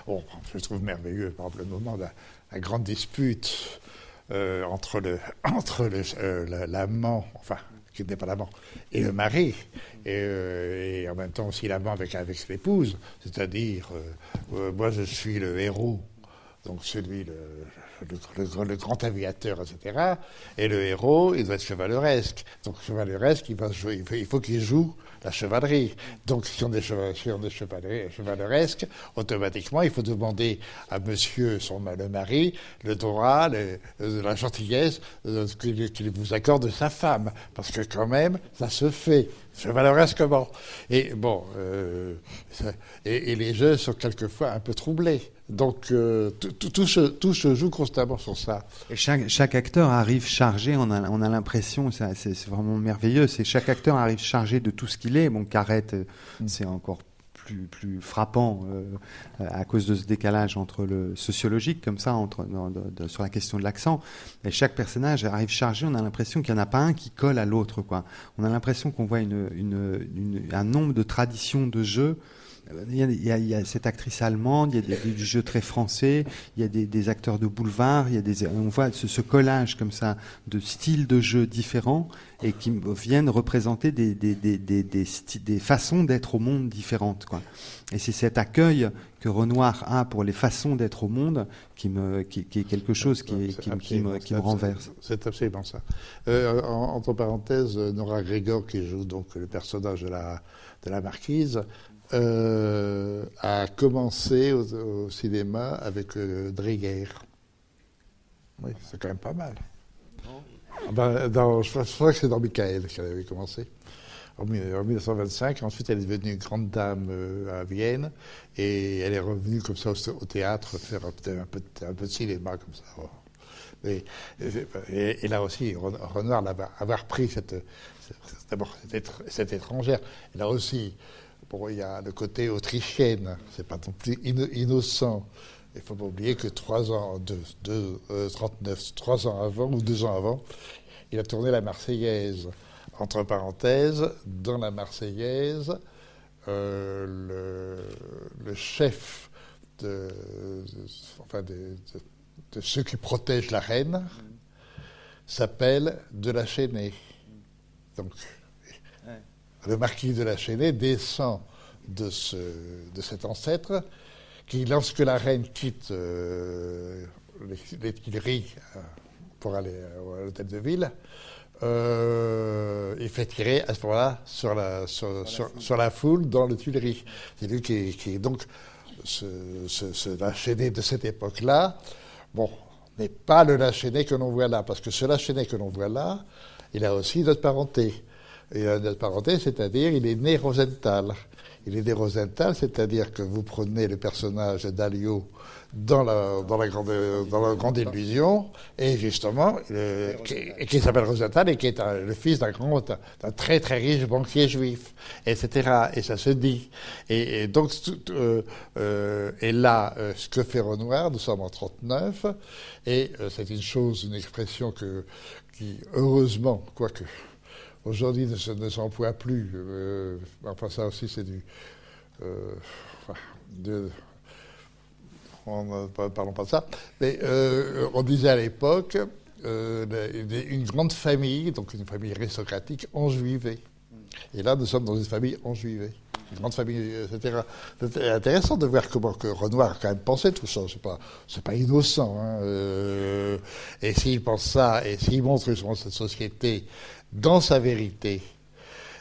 Bon, je trouve merveilleux, par exemple, le moment de la, la grande dispute euh, entre le entre le, euh, la- l'amant, enfin, qui n'est pas l'amant, et le mari, et, euh, en même temps aussi l'amant avec avec l'épouse, c'est-à-dire, moi je suis le héros donc celui, le, le, grand aviateur, etc. Et le héros, il doit être chevaleresque. Donc chevaleresque, il faut qu'il joue la chevalerie. Donc si on est, chevaleresque, automatiquement, il faut demander à monsieur, son, le mari, le droit, le, la gentillesse qu'il vous accorde sa femme. Parce que quand même, ça se fait chevaleresquement. Et bon, euh, et, et les jeux sont quelquefois un peu troublés. Donc euh, tout, tout, se, tout, se, joue constamment sur ça. Et chaque, chaque acteur arrive chargé, on a, on a l'impression, c'est vraiment merveilleux, c'est chaque acteur arrive chargé de tout ce qu'il est. Bon, Carrette, mm. c'est encore plus, frappant euh, à cause de ce décalage entre le sociologique, comme ça, entre, sur la question de l'accent. Et chaque personnage arrive chargé, on a l'impression qu'il n'y en a pas un qui colle à l'autre. On a l'impression qu'on voit une, un nombre de traditions de jeu il y, a, il, y a, il y, a, cette actrice allemande, il y a des, du jeu très français, il y a des, des, acteurs de boulevard, il y a des, on voit ce, ce, collage comme ça de styles de jeu différents et qui viennent représenter des, des, des façons d'être au monde différentes. Quoi. Et c'est cet accueil que Renoir a pour les façons d'être au monde qui, me, qui, qui est quelque chose qui, qui, qui me, qui me renverse. C'est absolument ça. Euh, en, entre parenthèses, Nora Grégor, qui joue donc le personnage de la, de la marquise, euh, a commencé au, cinéma avec euh. Oui, c'est quand même pas mal. Ben, dans, je crois que c'est dans Michael qu'elle avait commencé. En, en, 1925, ensuite elle est devenue grande dame euh, à Vienne et elle est revenue comme ça au, théâtre faire un, un, peu, un, peu, de cinéma comme ça. Oh. Et, là aussi, Renoir avoir pris cette, d'abord cette, cette étrangère, elle a aussi Bon, il y a le côté autrichienne, c'est pas non plus innocent. Il faut pas oublier que trois ans, deux, deux, euh, 39, trois ans avant ou deux ans avant, il a tourné la Marseillaise. Entre parenthèses, dans la Marseillaise, euh, le, chef de, ceux qui protègent la reine s'appelle De la Chênée. Donc, le marquis de la descend de, ce, de cet ancêtre qui, lorsque la reine quitte euh, les, les Tuileries euh, pour aller à l'hôtel de ville, euh, il fait tirer à ce moment-là sur la, sur, sur, la sur, la foule dans le Tuileries. C'est lui qui, qui est donc ce, ce, de cette époque-là. Bon, n'est pas le Lachéné que l'on voit là, parce que ce Lachéné que l'on voit là, il a aussi notre parenté. Et notre parenté, c'est-à-dire, il est né Rosenthal. Il est né Rosenthal, c'est-à-dire que vous prenez le personnage d'Alio dans la, grande, illusion, et justement, qui, s'appelle Rosenthal et qui est un, le fils d'un grand, d'un très très riche banquier juif, etc. Et ça se dit. Et, donc, euh, euh, et là, euh, ce que fait Renoir, nous sommes en 39, et euh, c'est une chose, une expression que, qui, heureusement, quoique, aujourd'hui ne, ne s'emploie plus. Euh, enfin, ça aussi, c'est du. Euh, de, on, parlons pas de ça. Mais euh, on disait à l'époque une grande famille, donc une famille aristocratique, enjuivée. Et là, nous sommes dans une famille enjuivée. Une grande famille, etc. C'est intéressant de voir comment Renoir a quand même pensé tout ça. C'est pas, pas innocent. Hein. Et s'il pense ça, et s'il montre justement cette société dans sa vérité,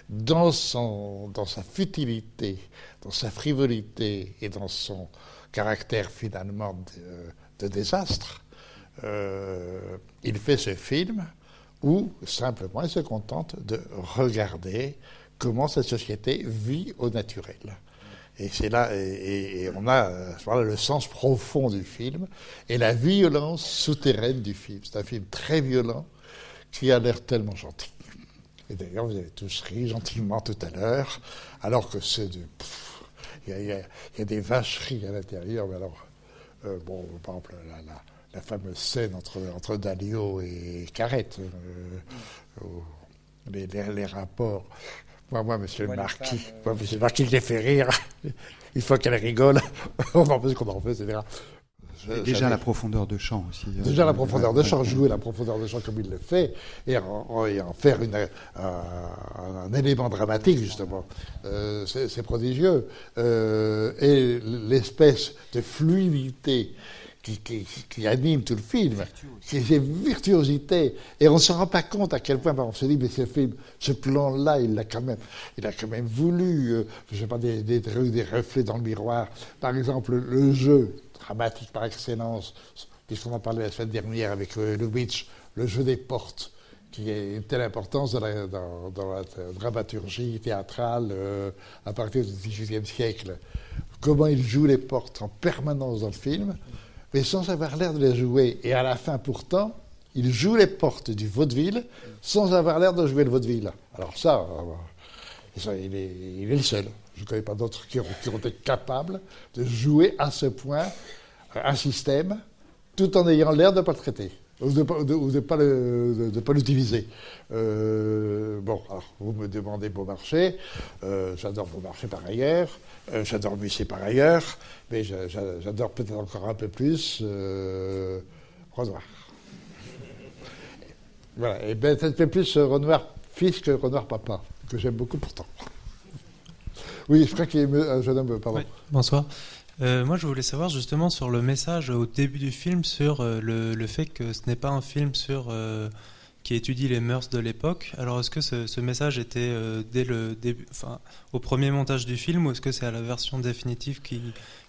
dans, son, dans sa futilité, dans sa frivolité et dans son caractère finalement de, désastre, euh, il fait ce film où simplement il se contente de regarder comment cette société vit au naturel. Et c'est là, et, on a le sens profond du film et la violence souterraine du film. C'est un film très violent qui a l'air tellement gentil. Et d'ailleurs, vous avez tous ri gentiment tout à l'heure, alors que c'est de. Il y, y, y, a des vacheries à l'intérieur, mais alors, euh, bon, par exemple, la, la, la, fameuse scène entre, entre Dalio et Carrette, euh, les, les, les, rapports. Moi, moi, monsieur le marquis, moi, monsieur le marquis, je l'ai fait rire. Il faut qu'elle rigole. on en fait ce qu'on en fait, etc. Et déjà la profondeur de champ aussi. Euh, Déjà la profondeur de champ, jouer la profondeur de champ comme il le fait, et en, et en faire une, un, un, élément dramatique, justement. Euh, C'est prodigieux. Euh, et l'espèce de fluidité qui, qui, qui anime tout le film, qui c'est virtuosité. Et on ne se rend pas compte à quel point on se dit, mais ce film, ce plan-là, il a quand même, il a quand même voulu, euh, je sais pas, des, des, trucs, des reflets dans le miroir. Par exemple, le jeu dramatique par excellence, puisqu'on en parlait la semaine dernière avec euh, le jeu des portes qui a une telle importance dans la, dramaturgie théâtrale euh, à partir du XVIIIe siècle. Comment il joue les portes en permanence dans le film, mais sans avoir l'air de les jouer. Et à la fin, pourtant, il joue les portes du vaudeville sans avoir l'air de jouer le vaudeville. Alors ça, euh, est, il, est, le seul. Je ne connais pas d'autres qui, ont été capables de jouer à ce point un système tout en ayant l'air de ne pas le traiter ou de ne pas, pas l'utiliser. Euh, bon, alors, vous me demandez Beaumarchais, euh, j'adore Beaumarchais par ailleurs, euh, j'adore Musset par ailleurs, mais j'adore peut-être encore un peu plus Renoir. Voilà, et peut-être plus Renoir fils que Renoir papa, que j'aime beaucoup pourtant. Oui, je crois qu'il est un jeune homme, pardon. bonsoir. Euh, moi, je voulais savoir justement sur le message au début du film sur euh, le, le, fait que ce n'est pas un film sur euh, qui étudie les mœurs de l'époque. Alors, est-ce que ce, ce, message était euh, dès le début, enfin, au premier montage du film, ou est-ce que c'est à la version définitive qui,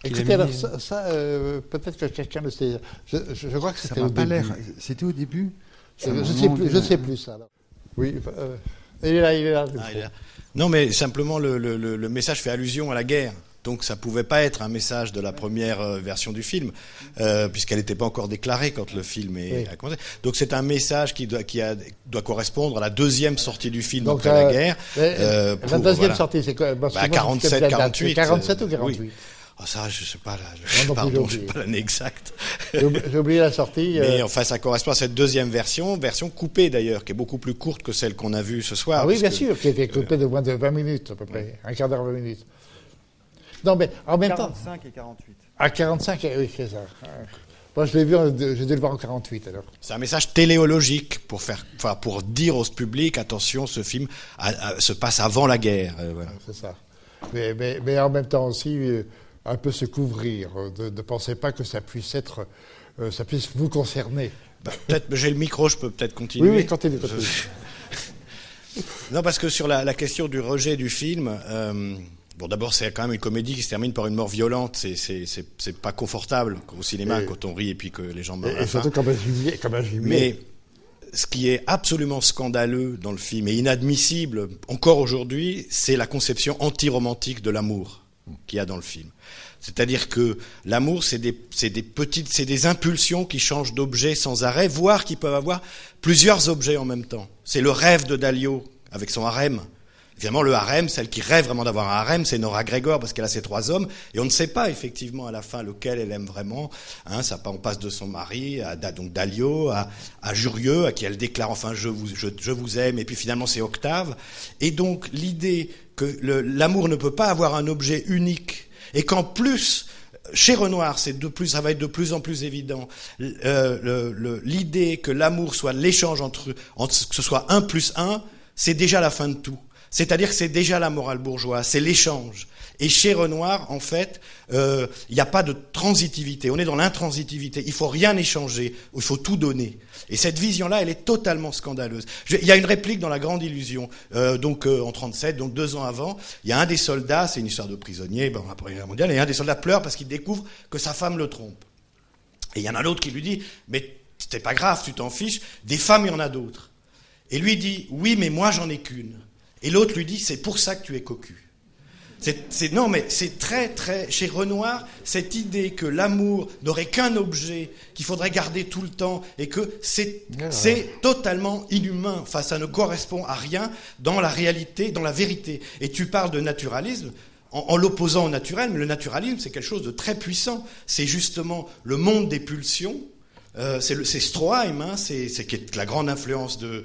qui Écoutez, alors ça, ça euh, peut-être que quelqu'un le sait. Je, je, je crois que c'était au pas début. C'était au début? Je ne sais plus. Je sais plus ça. Alors. Oui. Euh, il est là. Il est là. Ah, il est là. Non, mais simplement le, le, le message fait allusion à la guerre. Donc ça pouvait pas être un message de la première euh, version du film, euh, puisqu'elle n'était pas encore déclarée quand le film est, Oui. a commencé. Donc c'est un message qui doit, qui a, doit correspondre à la deuxième sortie du film Donc, après euh, la guerre. euh, la pour, deuxième voilà. sortie, c'est quoi? Bah, moi, je 47, sais pas la date. 48. C'est 47 ou euh, 48 oui. Ah, ça, je je sais pas l'année exacte. J'ai oubli- j'ai oublié la sortie. Mais euh, enfin, ça correspond à cette deuxième version, version coupée d'ailleurs, qui est beaucoup plus courte que celle qu'on a vue ce soir. Ah oui, bien que- sûr, qui était coupé de moins de 20 minutes à peu près, un quart d'heure, 20 minutes. Non, mais en même temps, 45 et 48. à 45, eh oui, c'est ça. Moi, je l'ai vu, en- j'ai dû le voir en 48 alors. C'est un message téléologique pour faire, enfin, pour dire au public, attention, ce film a- a- se passe avant la guerre. euh, voilà. C'est ça. Mais, mais, mais en même temps aussi, euh, un peu se couvrir. euh, Ne pensez pas que ça puisse être, euh, ça puisse vous concerner. Bah, peut-être, j'ai le micro, je peux peut-être continuer. Oui, oui, continue, continue. Non, parce que sur la, la question du rejet du film, euh, bon, d'abord, c'est quand même une comédie qui se termine par une mort violente. C'est, pas confortable au cinéma Et- quand on rit et puis que les gens meurent. Et, et surtout comme un. Mais ce qui est absolument scandaleux dans le film et inadmissible encore aujourd'hui, c'est la conception anti-romantique de l'amour qu'il y a dans le film. C'est-à-dire que l'amour, c'est des, des petites, c'est des impulsions qui changent d'objet sans arrêt, voire qui peuvent avoir plusieurs objets en même temps. C'est le rêve de Dalio avec son harem. Évidemment, le harem, celle qui rêve vraiment d'avoir un harem, c'est Nora Gregor parce qu'elle a ses trois hommes et on ne sait pas effectivement à la fin lequel elle aime vraiment. Hein, on passe de son mari à donc Dalio à, à Jurieux à qui elle déclare enfin je vous je, je vous aime et puis finalement c'est Octave. Et donc l'idée que l'amour ne peut pas avoir un objet unique et qu'en plus chez Renoir, c'est de plus, ça va être de plus en plus évident. Euh, L'idée que l'amour soit l'échange entre, entre, que ce soit un plus un, c'est déjà la fin de tout. C'est-à-dire que c'est déjà la morale bourgeoise, c'est l'échange. Et chez Renoir, en fait, euh, il n'y a pas de transitivité. On est dans l'intransitivité. Il faut rien échanger. Il faut tout donner. Et cette vision-là, elle est totalement scandaleuse. Il y a une réplique dans La Grande Illusion, euh, donc euh, en 37, donc deux ans avant. Il y a un des soldats, c'est une histoire de prisonnier, ben, après la Guerre mondiale, et un des soldats pleure parce qu'il découvre que sa femme le trompe. Et il y en a l'autre qui lui dit, mais c'était pas grave, tu t'en fiches. Des femmes, il y en a d'autres. Et lui dit, oui, mais moi, j'en ai qu'une. Et l'autre lui dit, c'est pour ça que tu es cocu. C'est, c'est- non, mais c'est très, très, chez Renoir, cette idée que l'amour n'aurait qu'un objet, qu'il faudrait garder tout le temps, et que c'est, c'est totalement inhumain. Enfin, ça ne correspond à rien dans la réalité, dans la vérité. Et tu parles de naturalisme, en, en l'opposant au naturel, mais le naturalisme, c'est quelque chose de très puissant. C'est justement le monde des pulsions, euh, c'est Stroheim, hein, c'est qui est la grande influence de,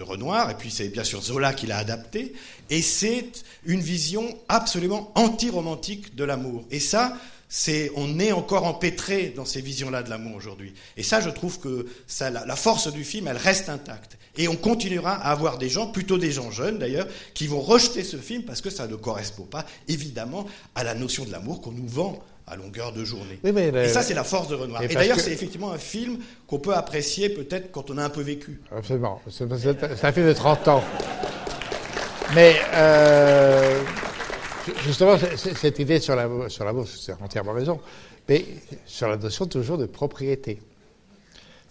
Renoir, et puis c'est bien sûr Zola qui l'a adapté, et c'est une vision absolument anti-romantique de l'amour. Et ça, c'est on est encore empêtré dans ces visions-là de l'amour aujourd'hui. Et ça, je trouve que la force du film, elle reste intacte. Et on continuera à avoir des gens, plutôt des gens jeunes d'ailleurs, qui vont rejeter ce film parce que ça ne correspond pas évidemment à la notion de l'amour qu'on nous vend à longueur de journée. Oui, mais le- Et ça, c'est la force de Renoir. Et d'ailleurs, que- c'est effectivement un film qu'on peut apprécier peut-être quand on a un peu vécu. Absolument. C'est un film de 30 ans. Mais euh, justement, cette idée sur la, sur la bourse, c'est entièrement raison, mais sur la notion toujours de propriété.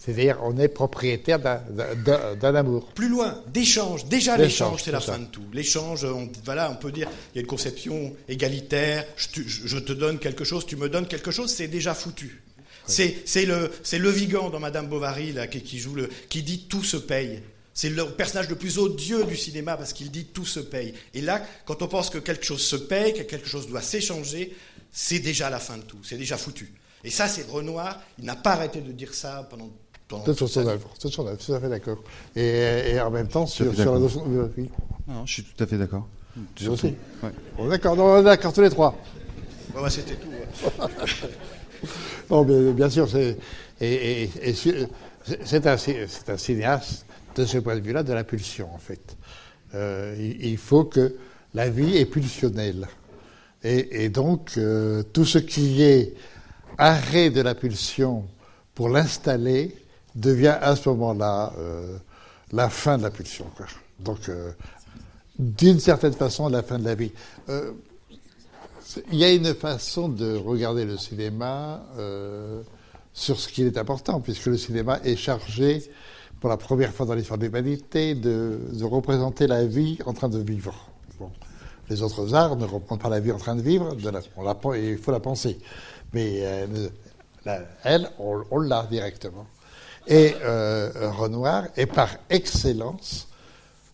C'est-à-dire, on est propriétaire d'un- amour. Plus loin, d'échange. Déjà, l'échange, c'est la ça. fin de tout. L'échange, on, voilà, on peut dire, il y a une conception égalitaire. Je te, je- je te donne quelque chose, tu me donnes quelque chose, c'est déjà foutu. C'est c'est le, c'est le Vigan dans Madame Bovary là, qui, qui joue le, qui dit tout se paye. C'est le personnage le plus odieux du cinéma parce qu'il dit tout se paye. Et là, quand on pense que quelque chose se paye, que quelque chose doit s'échanger, c'est déjà la fin de tout. C'est déjà foutu. Et ça, c'est Renoir. Il n'a pas arrêté de dire ça pendant. Tout à fait d'accord. Et, et en même temps, sur, la d'accord. notion. euh, oui. Non, non, je suis tout à fait d'accord. Je aussi. Ouais. Bon, d'accord, non, on est d'accord tous les trois. C'était tout. ouais. Non, bien, bien sûr, c'est et, et- et c'est- un, cinéaste de ce point de vue-là de la pulsion, en fait. Euh, il, il faut que la vie est pulsionnelle. Et, et donc, euh, tout ce qui est arrêt de la pulsion pour l'installer devient à ce moment-là euh, la fin de la pulsion. Donc, euh, d'une certaine façon, la fin de la vie. Euh, il y a une façon de regarder le cinéma sur ce qui est important, puisque le cinéma est chargé, pour la première fois dans l'histoire de l'humanité, de, représenter la vie en train de vivre. Les autres arts ne représentent pas la vie en train de vivre, de il faut la penser. Mais elle, on l'a directement. Et euh, Renoir est par excellence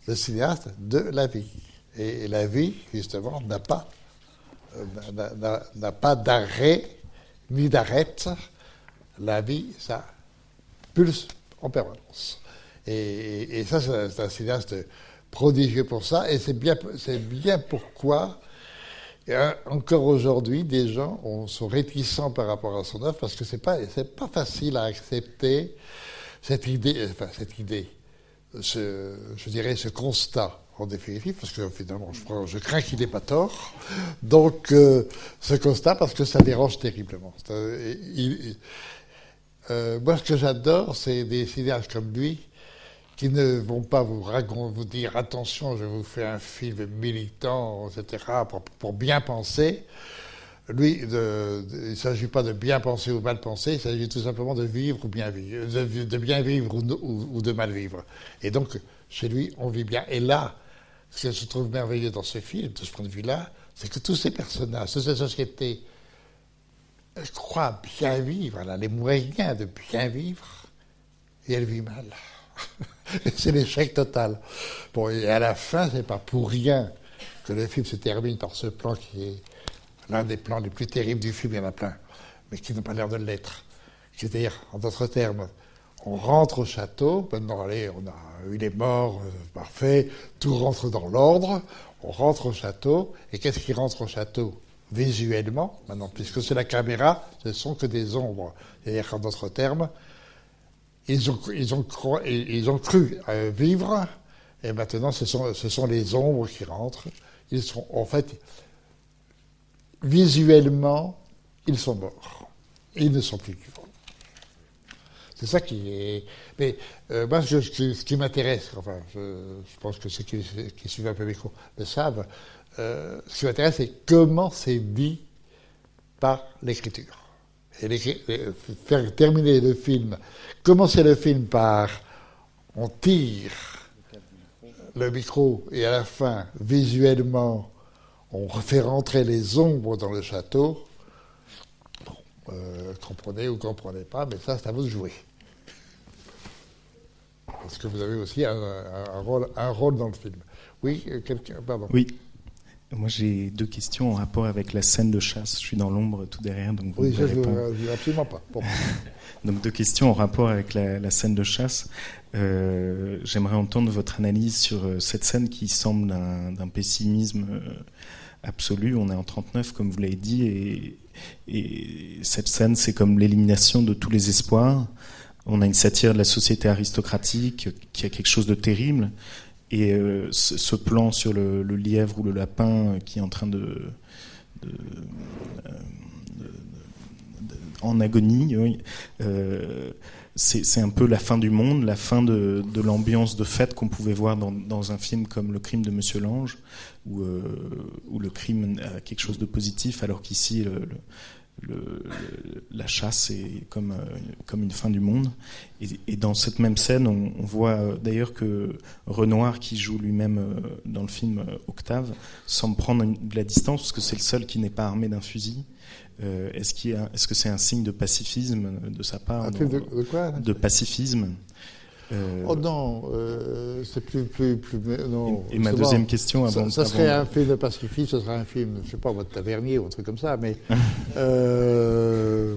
le cinéaste de la vie. Et la vie, justement, n'a pas euh, n'a- pas d'arrêt ni d'arrête. La vie, ça pulse en permanence. Et, et ça, c'est un cinéaste prodigieux pour ça. Et c'est bien, c'est bien pourquoi, euh, encore aujourd'hui, des gens ont- sont réticents par rapport à son œuvre parce que c'est pas, c'est pas facile à accepter cette idée, enfin, cette idée, je dirais, ce constat en définitive, parce que finalement, je, crains qu'il n'ait pas tort. Donc, euh, ce constat, parce que ça dérange terriblement. Euh, moi, ce que j'adore, c'est des cinéastes comme lui qui ne vont pas vous, vous dire attention, je vous fais un film militant, etc., pour, bien penser. Lui, il ne s'agit pas de bien penser ou mal penser, il s'agit tout simplement de vivre ou bien vivre, de, bien vivre ou, de- mal vivre. Et donc, chez lui, on vit bien. Et là, ce que je trouve merveilleux dans ce film, de ce point de vue-là, c'est que tous ces personnages, toute cette société, euh, croit bien vivre, elle les moyens de bien vivre, et elle vit mal. C'est l'échec total. Bon, et à la fin, c'est pas pour rien que le film se termine par ce plan qui est l'un des plans les plus terribles du film, il y en a plein, mais qui n'a pas l'air de l'être. C'est-à-dire, en d'autres termes, on rentre au château, maintenant, allez, on a eu les morts, euh, parfait, tout rentre dans l'ordre, on rentre au château, et qu'est-ce qui rentre au château? Visuellement, maintenant, puisque c'est la caméra, ce ne sont que des ombres. C'est-à-dire qu'en d'autres termes, ils ont, cru euh, vivre, et maintenant, ce sont, les ombres qui rentrent. Ils sont, en fait, visuellement, ils sont morts. Ils ne sont plus vivants. C'est ça qui est. Mais euh, moi, ce qui, m'intéresse, enfin, je, pense que ceux qui, qui suivent un peu mes cours le savent, euh, ce qui m'intéresse, c'est comment c'est dit par l'écriture. Euh, faire terminer le film, commencer le film par on tire le micro et à la fin, visuellement, on fait rentrer les ombres dans le château. Euh, comprenez ou comprenez pas, mais ça, c'est à vous de jouer. Parce que vous avez aussi un rôle, un rôle dans le film. Oui, euh, quelqu'un, pardon. Oui. Moi, j'ai deux questions en rapport avec la scène de chasse. Je suis dans l'ombre tout derrière, donc vous Oui, ça, je répondre. ne veux absolument pas. Bon. Donc deux questions en rapport avec la, la scène de chasse. Euh, J'aimerais entendre votre analyse sur euh, cette scène qui semble d'un pessimisme euh, absolu. On est en 39, comme vous l'avez dit, et, et cette scène, c'est comme l'élimination de tous les espoirs. On a une satire de la société aristocratique qui a quelque chose de terrible. Et euh, ce, plan sur le, lièvre ou le lapin qui est en train de, euh, en agonie. Euh, c'est un peu la fin du monde, la fin de, l'ambiance de fête qu'on pouvait voir dans, un film comme Le crime de Monsieur Lange, où, le crime a quelque chose de positif, alors qu'ici, le- le- la chasse est comme, euh, comme une fin du monde. Et, et dans cette même scène, on, on voit euh, d'ailleurs que Renoir, qui joue lui-même euh, dans le film Octave, semble prendre une- de la distance parce que c'est le seul qui n'est pas armé d'un fusil. Euh, Est-ce qu'il y a- est-ce que c'est un signe de pacifisme de sa part dans- de- de quoi, De pacifisme? Euh, Oh non, euh, c'est plus, plus, plus, non. Et- et ma deuxième question ça- avant- Ça, serait avant- un film de pacifisme, ce serait un film, je sais pas, de Tavernier ou un truc comme ça, mais. euh,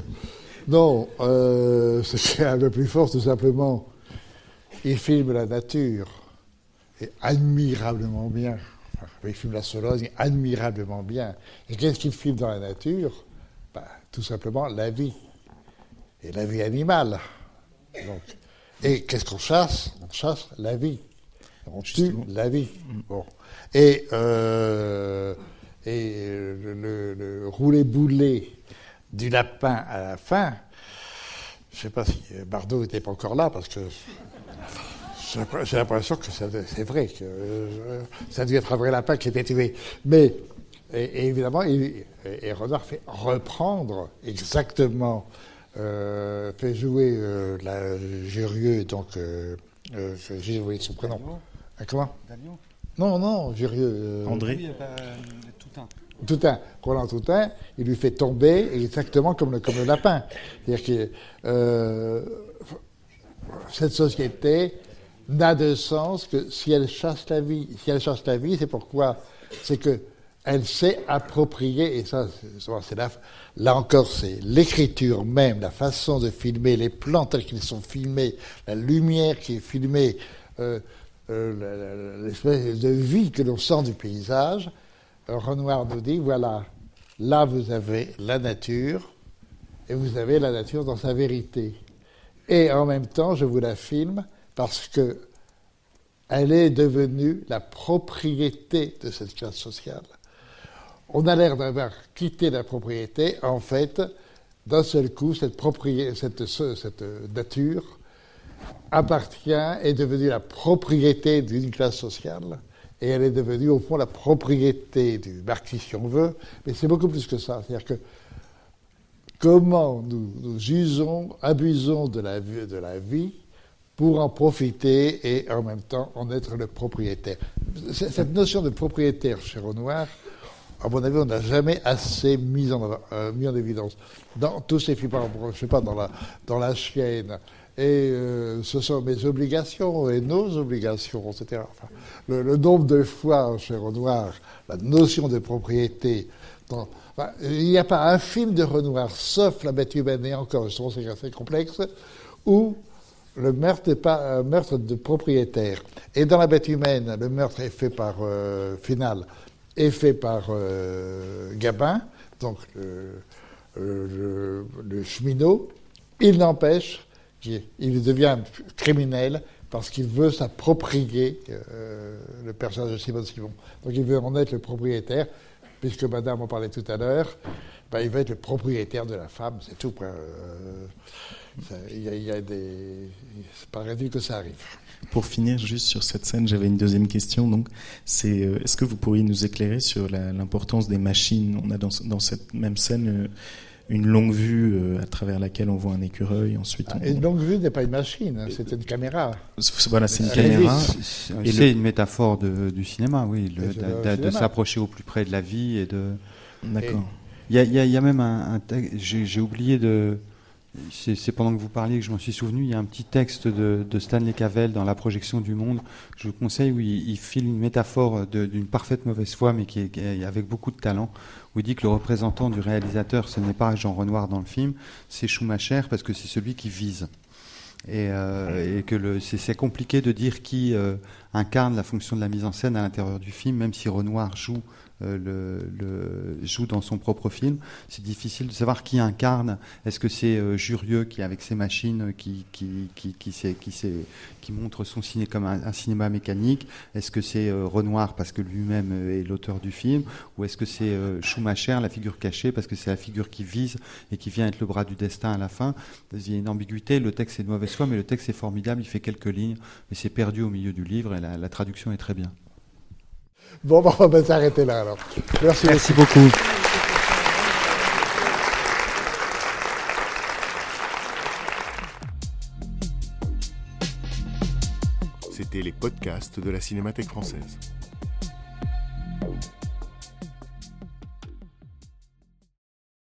non, euh, c'est un peu plus fort, tout simplement. Il filme la nature, et admirablement bien. Enfin, il filme la Sologne admirablement bien. Et qu'est-ce qu'il filme dans la nature? Ben, Tout simplement la vie. Et la vie animale. Donc, et qu'est-ce qu'on chasse? On chasse la vie. On tue la vie. Bon. Et, euh, et le, le- le roulé-boulé du lapin à la fin, je ne sais pas si Bardot n'était pas encore là, parce que j'ai l'impression- que c'est vrai, que euh, ça devait être un vrai lapin qui était tué. Mais, et, et évidemment, il, et, et Renard fait reprendre exactement, euh, fait jouer euh, la Jurieux, donc, euh, euh, j'ai oublié son prénom. Ah, comment Non, non, Jurieux. euh, André Toutain. Toutain, Roland Toutain, il lui fait tomber exactement comme le, comme le lapin. C'est-à-dire que euh, cette société n'a de sens que si elle chasse la vie. Si elle chasse la vie, c'est pourquoi? C'est que elle s'est appropriée, et ça, là, encore, c'est l'écriture même, la façon de filmer, les plans tels qu'ils sont filmés, la lumière qui est filmée, euh, euh, l'espèce de vie que l'on sent du paysage. Euh, Renoir nous dit, voilà, là vous avez la nature, et vous avez la nature dans sa vérité. Et en même temps, je vous la filme parce que elle est devenue la propriété de cette classe sociale. On a l'air d'avoir quitté la propriété. En fait, d'un seul coup, cette, propriété, cette, ce- cette nature appartient, est devenue la propriété d'une classe sociale. Et elle est devenue, au fond, la propriété du marxisme, si on veut. Mais c'est beaucoup plus que ça. C'est-à-dire que comment nous, nous usons, abusons de la, vie- pour en profiter et en même temps en être le propriétaire. Cette notion de propriétaire chez Renoir, à mon avis, on n'a jamais assez mis en, euh, évidence. Dans tous ces films, je sais pas, dans la, dans la chienne, et euh, ce sont mes obligations et nos obligations, etc. Le, nombre de fois chez Renoir, la notion de propriété, il n'y a pas un film de Renoir, sauf La bête humaine, et encore, justement, c'est assez complexe, où le meurtre n'est pas un meurtre de propriétaire. Et dans La bête humaine, le meurtre est fait par, euh, final, est fait par euh, Gabin, donc le, le- le cheminot. Il n'empêche qu'il il devient criminel parce qu'il veut s'approprier euh, le personnage de Simone Simon. Donc il veut en être le propriétaire, puisque Madame en parlait tout à l'heure, ben, il veut être le propriétaire de la femme, c'est tout. quoi. Euh, Il y, il y a des... C'est pas réduit que ça arrive. Pour finir juste sur cette scène, j'avais une deuxième question. Donc, c'est euh, est-ce que vous pourriez nous éclairer sur l'importance des machines? On a dans, dans cette même scène euh, une longue vue euh, à travers laquelle on voit un écureuil. Ensuite, on- Ah, Une longue vue n'est pas une machine, hein, c'est une caméra. C'est- Voilà, c'est une caméra. C'est Et c'est le- une métaphore de- du cinéma, oui, le- de, s'approcher au plus près de la vie et de. D'accord. Il y a, il y a- il y a même un, un texte, j'ai oublié de. C'est pendant que vous parliez que je m'en suis souvenu. Il y a un petit texte de, Stanley Cavell dans La projection du monde. Je vous conseille où il, il file une métaphore d'une parfaite mauvaise foi, mais qui est, avec beaucoup de talent. Où il dit que le représentant du réalisateur, ce n'est pas Jean Renoir dans le film, c'est Schumacher parce que c'est celui qui vise. Et, euh, que c'est compliqué de dire qui euh, incarne la fonction de la mise en scène à l'intérieur du film, même si Renoir joue le, le- joue dans son propre film. C'est difficile de savoir qui incarne. Est-ce que c'est euh, Jurieux qui, avec ses machines, qui, qui, qui, qui, qui, montre son ciné comme un, cinéma mécanique? Est-ce que c'est euh, Renoir parce que lui-même euh, est l'auteur du film? Ou est-ce que c'est euh, Schumacher, la figure cachée, parce que c'est la figure qui vise et qui vient être le bras du destin à la fin? Il y a une ambiguïté. Le texte est de mauvaise foi, mais le texte est formidable. Il fait quelques lignes, mais c'est perdu au milieu du livre et la traduction est très bien. Bon, bah, on va s'arrêter là alors. Merci. Merci beaucoup. C'était les podcasts de la Cinémathèque française.